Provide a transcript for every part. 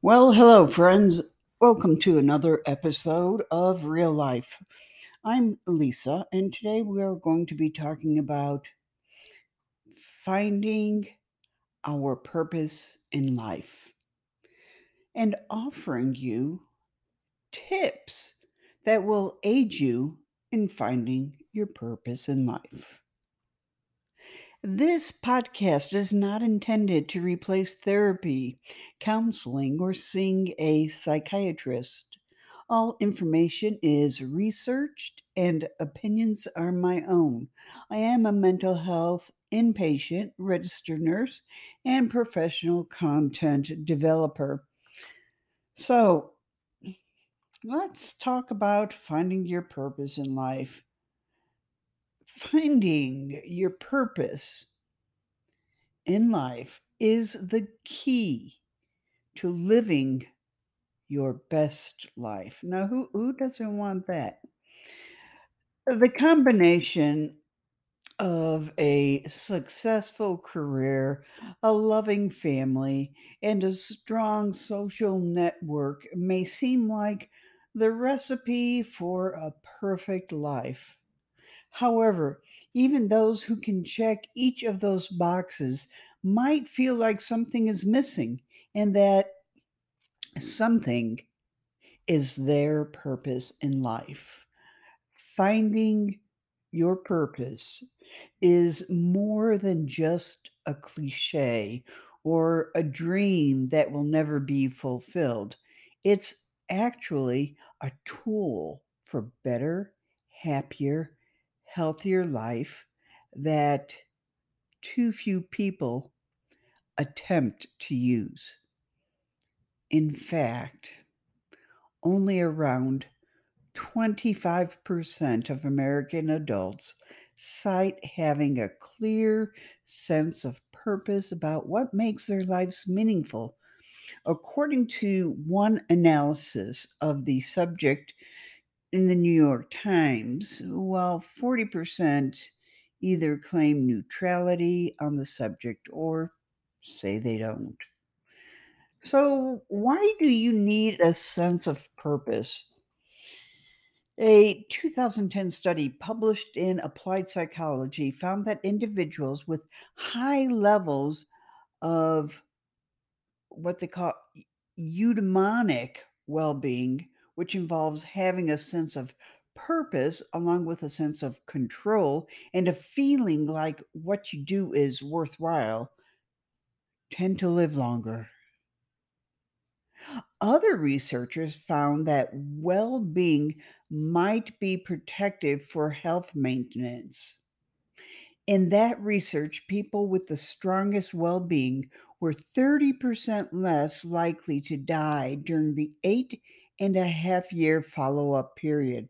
Well, hello, friends. Welcome to another episode of Real Life. I'm Lisa, and today we are going to be talking about finding our purpose in life and offering you tips that will aid you in finding your purpose in life. This podcast is not intended to replace therapy, counseling, or seeing a psychiatrist. All information is researched and opinions are my own. I am a mental health inpatient registered nurse and professional content developer. So, let's talk about finding your purpose in life finding your purpose in life is the key to living your best life. Now, who, who doesn't want that? The combination of a successful career, a loving family, and a strong social network may seem like the recipe for a perfect life. However, even those who can check each of those boxes might feel like something is missing and that something is their purpose in life. Finding your purpose is more than just a cliche or a dream that will never be fulfilled. It's actually a tool for better, happier, healthier life that too few people attempt to use. In fact, only around 25% of American adults cite having a clear sense of purpose about what makes their lives meaningful. According to one analysis of the subject in the New York Times, while 40% either claim neutrality on the subject or say they don't. So, why do you need a sense of purpose? A 2010 study published in Applied Psychology found that individuals with high levels of what they call eudaimonic well being which involves having a sense of purpose along with a sense of control and a feeling like what you do is worthwhile, tend to live longer. Other researchers found that well being might be protective for health maintenance. In that research, people with the strongest well being were 30% less likely to die during the eight and a half year follow up period.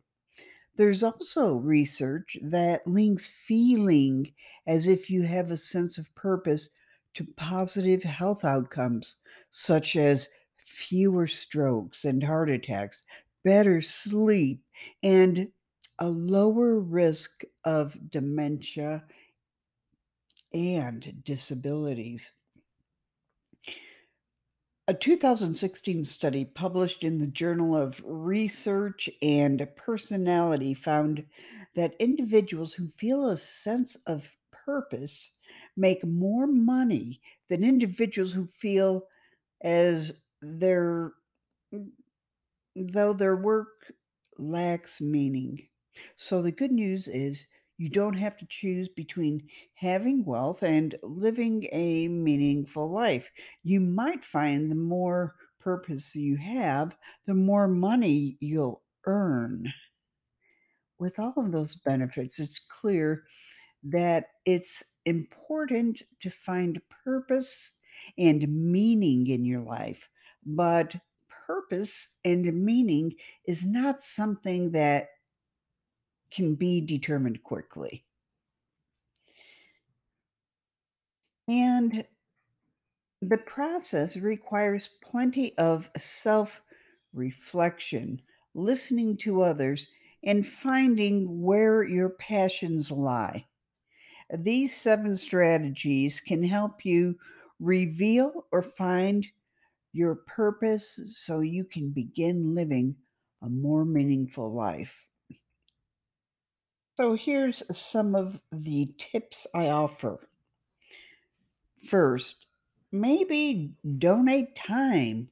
There's also research that links feeling as if you have a sense of purpose to positive health outcomes, such as fewer strokes and heart attacks, better sleep, and a lower risk of dementia and disabilities. A 2016 study published in the Journal of Research and Personality found that individuals who feel a sense of purpose make more money than individuals who feel as their though their work lacks meaning. So the good news is you don't have to choose between having wealth and living a meaningful life. You might find the more purpose you have, the more money you'll earn. With all of those benefits, it's clear that it's important to find purpose and meaning in your life. But purpose and meaning is not something that can be determined quickly. And the process requires plenty of self reflection, listening to others, and finding where your passions lie. These seven strategies can help you reveal or find your purpose so you can begin living a more meaningful life. So, here's some of the tips I offer. First, maybe donate time,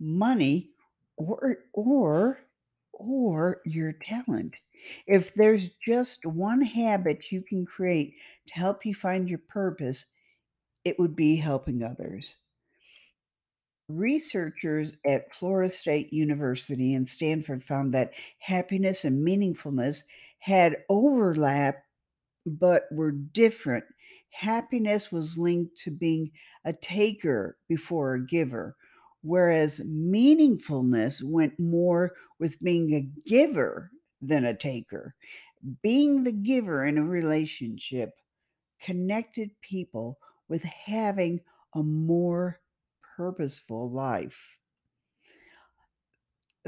money, or or or your talent. If there's just one habit you can create to help you find your purpose, it would be helping others. Researchers at Florida State University and Stanford found that happiness and meaningfulness had overlap but were different. Happiness was linked to being a taker before a giver, whereas meaningfulness went more with being a giver than a taker. Being the giver in a relationship connected people with having a more purposeful life.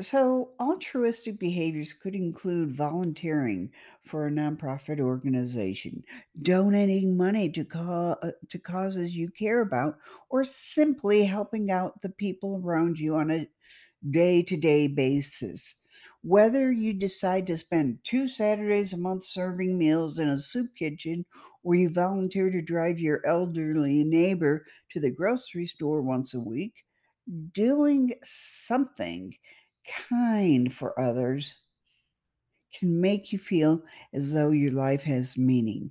So, altruistic behaviors could include volunteering for a nonprofit organization, donating money to, ca- uh, to causes you care about, or simply helping out the people around you on a day to day basis. Whether you decide to spend two Saturdays a month serving meals in a soup kitchen or you volunteer to drive your elderly neighbor to the grocery store once a week, doing something kind for others can make you feel as though your life has meaning.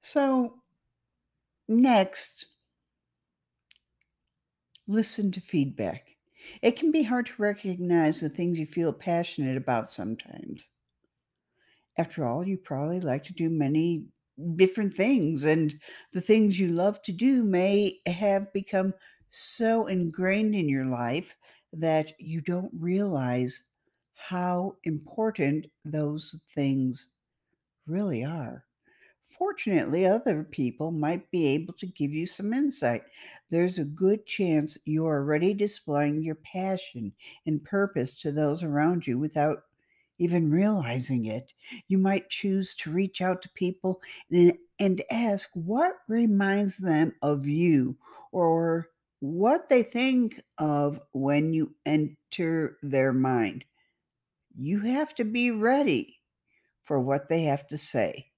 So, next, listen to feedback. It can be hard to recognize the things you feel passionate about sometimes. After all, you probably like to do many different things, and the things you love to do may have become so ingrained in your life that you don't realize how important those things really are. Fortunately, other people might be able to give you some insight. There's a good chance you're already displaying your passion and purpose to those around you without even realizing it. You might choose to reach out to people and, and ask what reminds them of you or what they think of when you enter their mind. You have to be ready for what they have to say.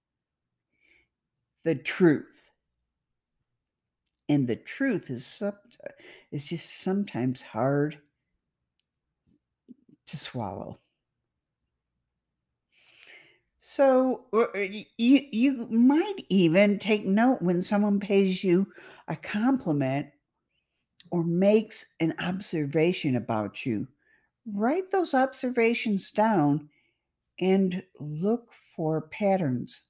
The truth. And the truth is some, is just sometimes hard to swallow. So uh, you you might even take note when someone pays you a compliment or makes an observation about you. Write those observations down and look for patterns.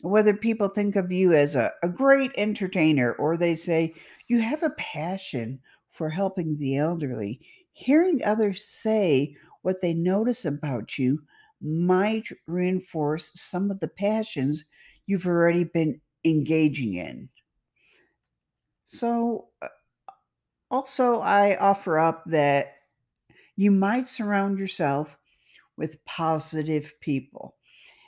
Whether people think of you as a, a great entertainer or they say you have a passion for helping the elderly, hearing others say what they notice about you might reinforce some of the passions you've already been engaging in. So, uh, also, I offer up that you might surround yourself with positive people.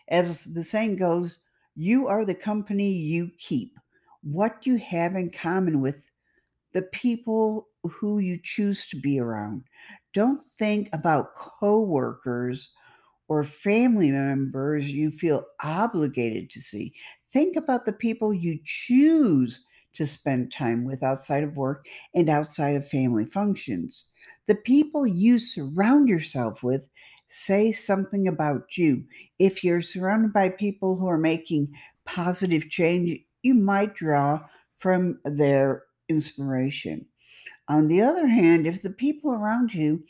As the saying goes, you are the company you keep. What you have in common with the people who you choose to be around. Don't think about coworkers or family members you feel obligated to see. Think about the people you choose to spend time with outside of work and outside of family functions. The people you surround yourself with say something about you. If you're surrounded by people who are making positive change, you might draw from their inspiration. On the other hand, if the people around you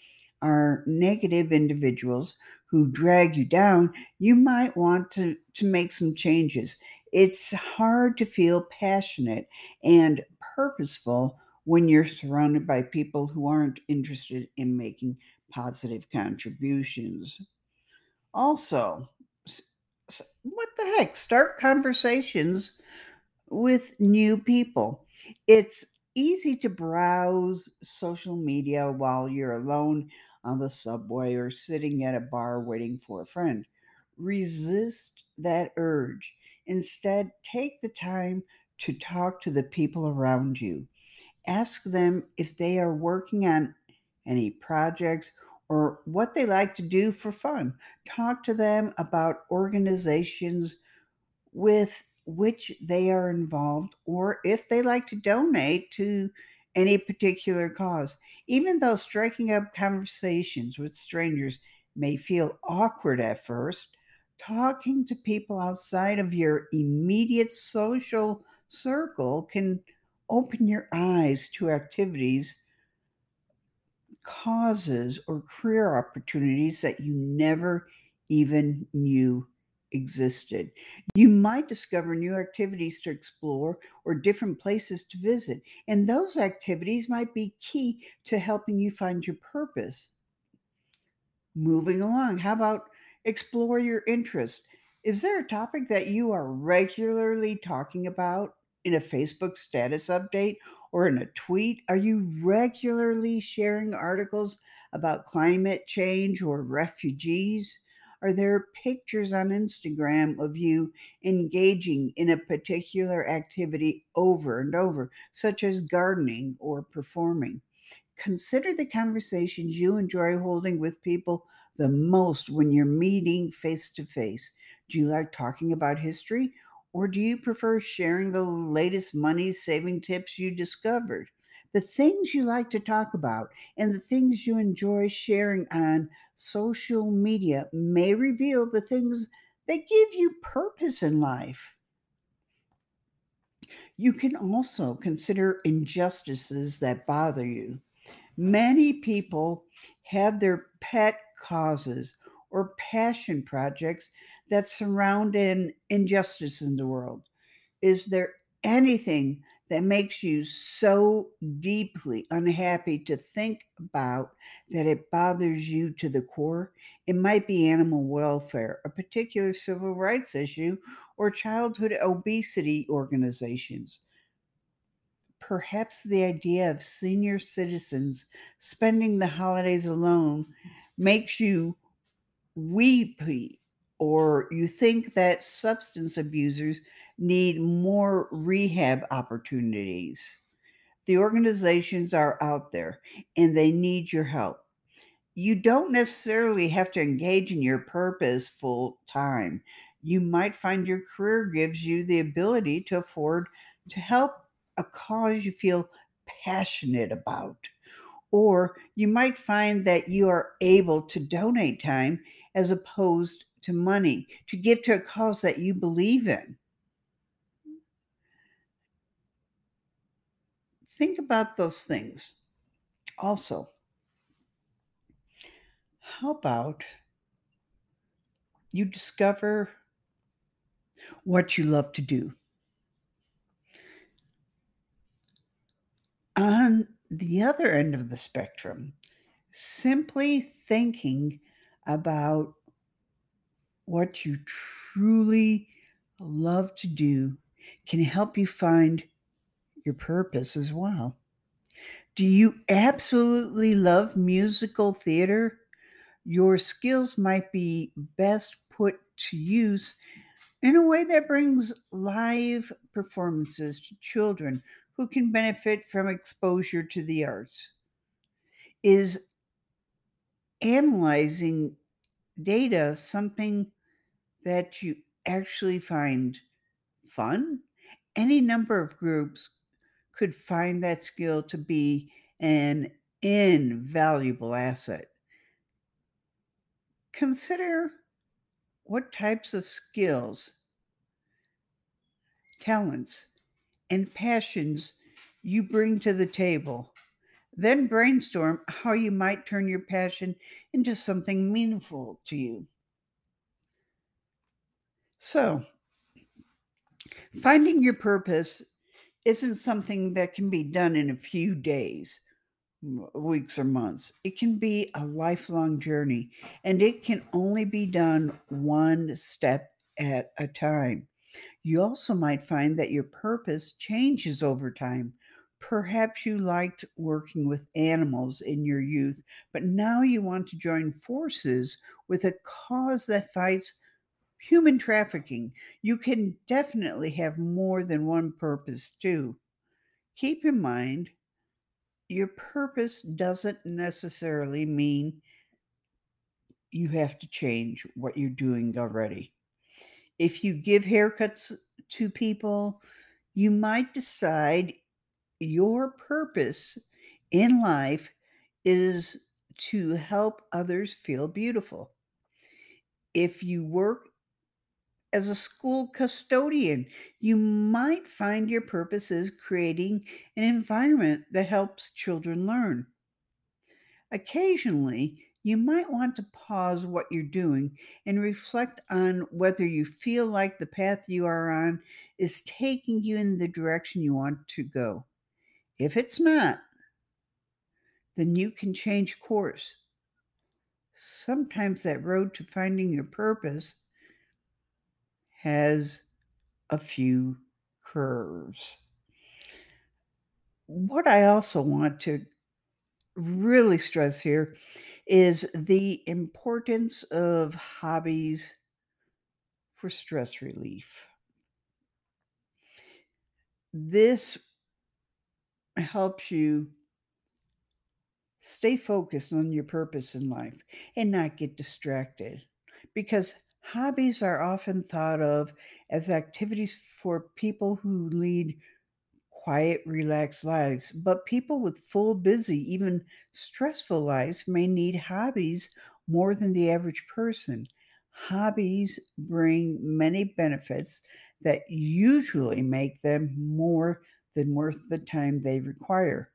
are negative individuals who drag you down, you might want to, to make some changes. It's hard to feel passionate and purposeful when you're surrounded by people who aren't interested in making positive contributions. Also, what the heck? Start conversations with new people. It's easy to browse social media while you're alone on the subway or sitting at a bar waiting for a friend. Resist that urge. Instead, take the time to talk to the people around you. Ask them if they are working on any projects or what they like to do for fun. Talk to them about organizations with which they are involved or if they like to donate to any particular cause. Even though striking up conversations with strangers may feel awkward at first, talking to people outside of your immediate social circle can open your eyes to activities, causes, or career opportunities that you never even knew existed. You might discover new activities to explore or different places to visit, and those activities might be key to helping you find your purpose. Moving along, how about explore your interest? Is there a topic that you are regularly talking about in a Facebook status update or in a tweet? Are you regularly sharing articles about climate change or refugees? Are there pictures on Instagram of you engaging in a particular activity over and over, such as gardening or performing? Consider the conversations you enjoy holding with people the most when you're meeting face to face. Do you like talking about history or do you prefer sharing the latest money saving tips you discovered? The things you like to talk about and the things you enjoy sharing on social media may reveal the things that give you purpose in life. You can also consider injustices that bother you. Many people have their pet causes or passion projects that surround an injustice in the world. Is there anything that makes you so deeply unhappy to think about that it bothers you to the core? It might be animal welfare, a particular civil rights issue, or childhood obesity organizations. Perhaps the idea of senior citizens spending the holidays alone makes you weepy or you think that substance abusers need more rehab opportunities. The organizations are out there and they need your help. You don't necessarily have to engage in your purpose full time. You might find your career gives you the ability to afford to help a cause you feel passionate about. Or you might find that you are able to donate time as opposed to money, to give to a cause that you believe in. Think about those things. Also, how about you discover what you love to do? On the other end of the spectrum, simply thinking about what you truly love to do can help you find your purpose as well. Do you absolutely love musical theater? Your skills might be best put to use in a way that brings live performances to children who can benefit from exposure to the arts. Is analyzing data something that you actually find fun? Any number of groups could find that skill to be an invaluable asset. Consider what types of skills, talents, and passions you bring to the table. Then brainstorm how you might turn your passion into something meaningful to you. So, finding your purpose isn't something that can be done in a few days, weeks, or months. It can be a lifelong journey, and it can only be done one step at a time. You also might find that your purpose changes over time. Perhaps you liked working with animals in your youth, but now you want to join forces with a cause that fights human trafficking. You can definitely have more than one purpose, too. Keep in mind your purpose doesn't necessarily mean you have to change what you're doing already. If you give haircuts to people, you might decide your purpose in life is to help others feel beautiful. If you work as a school custodian, you might find your purpose is creating an environment that helps children learn. Occasionally, you might want to pause what you're doing and reflect on whether you feel like the path you are on is taking you in the direction you want to go. If it's not, then you can change course. Sometimes that road to finding your purpose has a few curves. What I also want to really stress here is the importance of hobbies for stress relief. This helps you stay focused on your purpose in life and not get distracted because hobbies are often thought of as activities for people who lead quiet, relaxed lives. But people with full, busy, even stressful lives may need hobbies more than the average person. Hobbies bring many benefits that usually make them more than worth the time they require.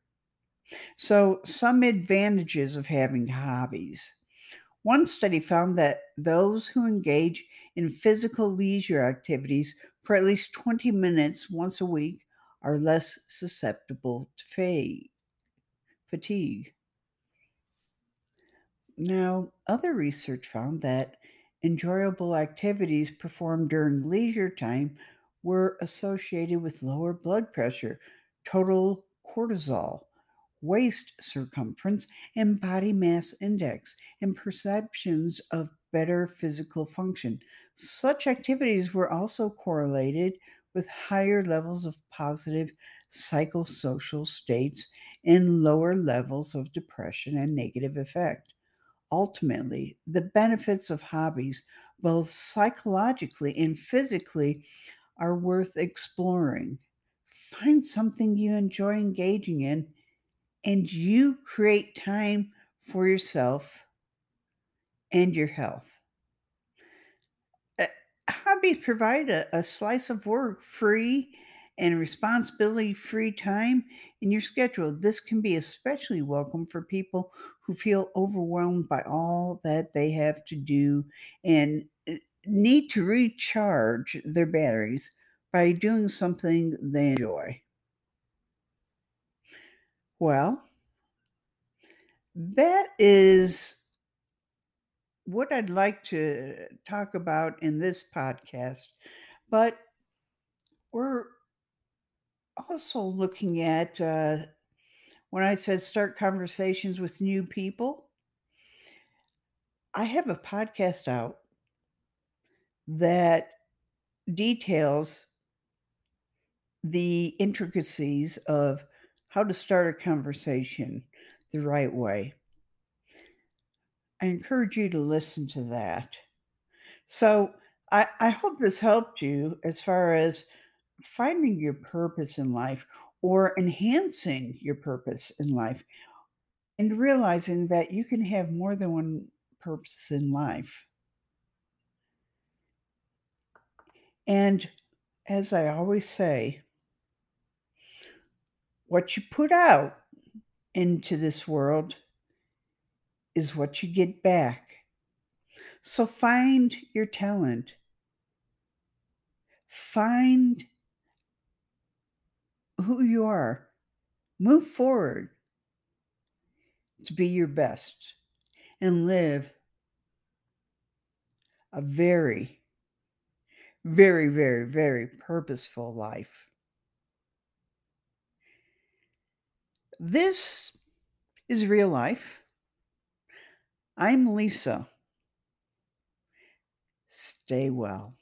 So, some advantages of having hobbies. One study found that those who engage in physical leisure activities for at least 20 minutes once a week are less susceptible to fatigue. Now, other research found that enjoyable activities performed during leisure time were associated with lower blood pressure, total cortisol, waist circumference, and body mass index, and perceptions of better physical function. Such activities were also correlated with higher levels of positive psychosocial states and lower levels of depression and negative effect. Ultimately, the benefits of hobbies, both psychologically and physically, are worth exploring. Find something you enjoy engaging in, and you create time for yourself and your health hobbies provide a, a slice of work free and responsibility free time in your schedule. This can be especially welcome for people who feel overwhelmed by all that they have to do and uh, need to recharge their batteries by doing something they enjoy. Well, that is what I'd like to talk about in this podcast, but we're also looking at uh, when I said start conversations with new people. I have a podcast out that details the intricacies of how to start a conversation the right way. I encourage you to listen to that. So I, I hope this helped you as far as finding your purpose in life or enhancing your purpose in life and realizing that you can have more than one purpose in life. And as I always say, what you put out into this world is what you get back. So find your talent. Find who you are. Move forward to be your best and live a very, very, very, very purposeful life. This is real life. I'm Lisa. Stay well.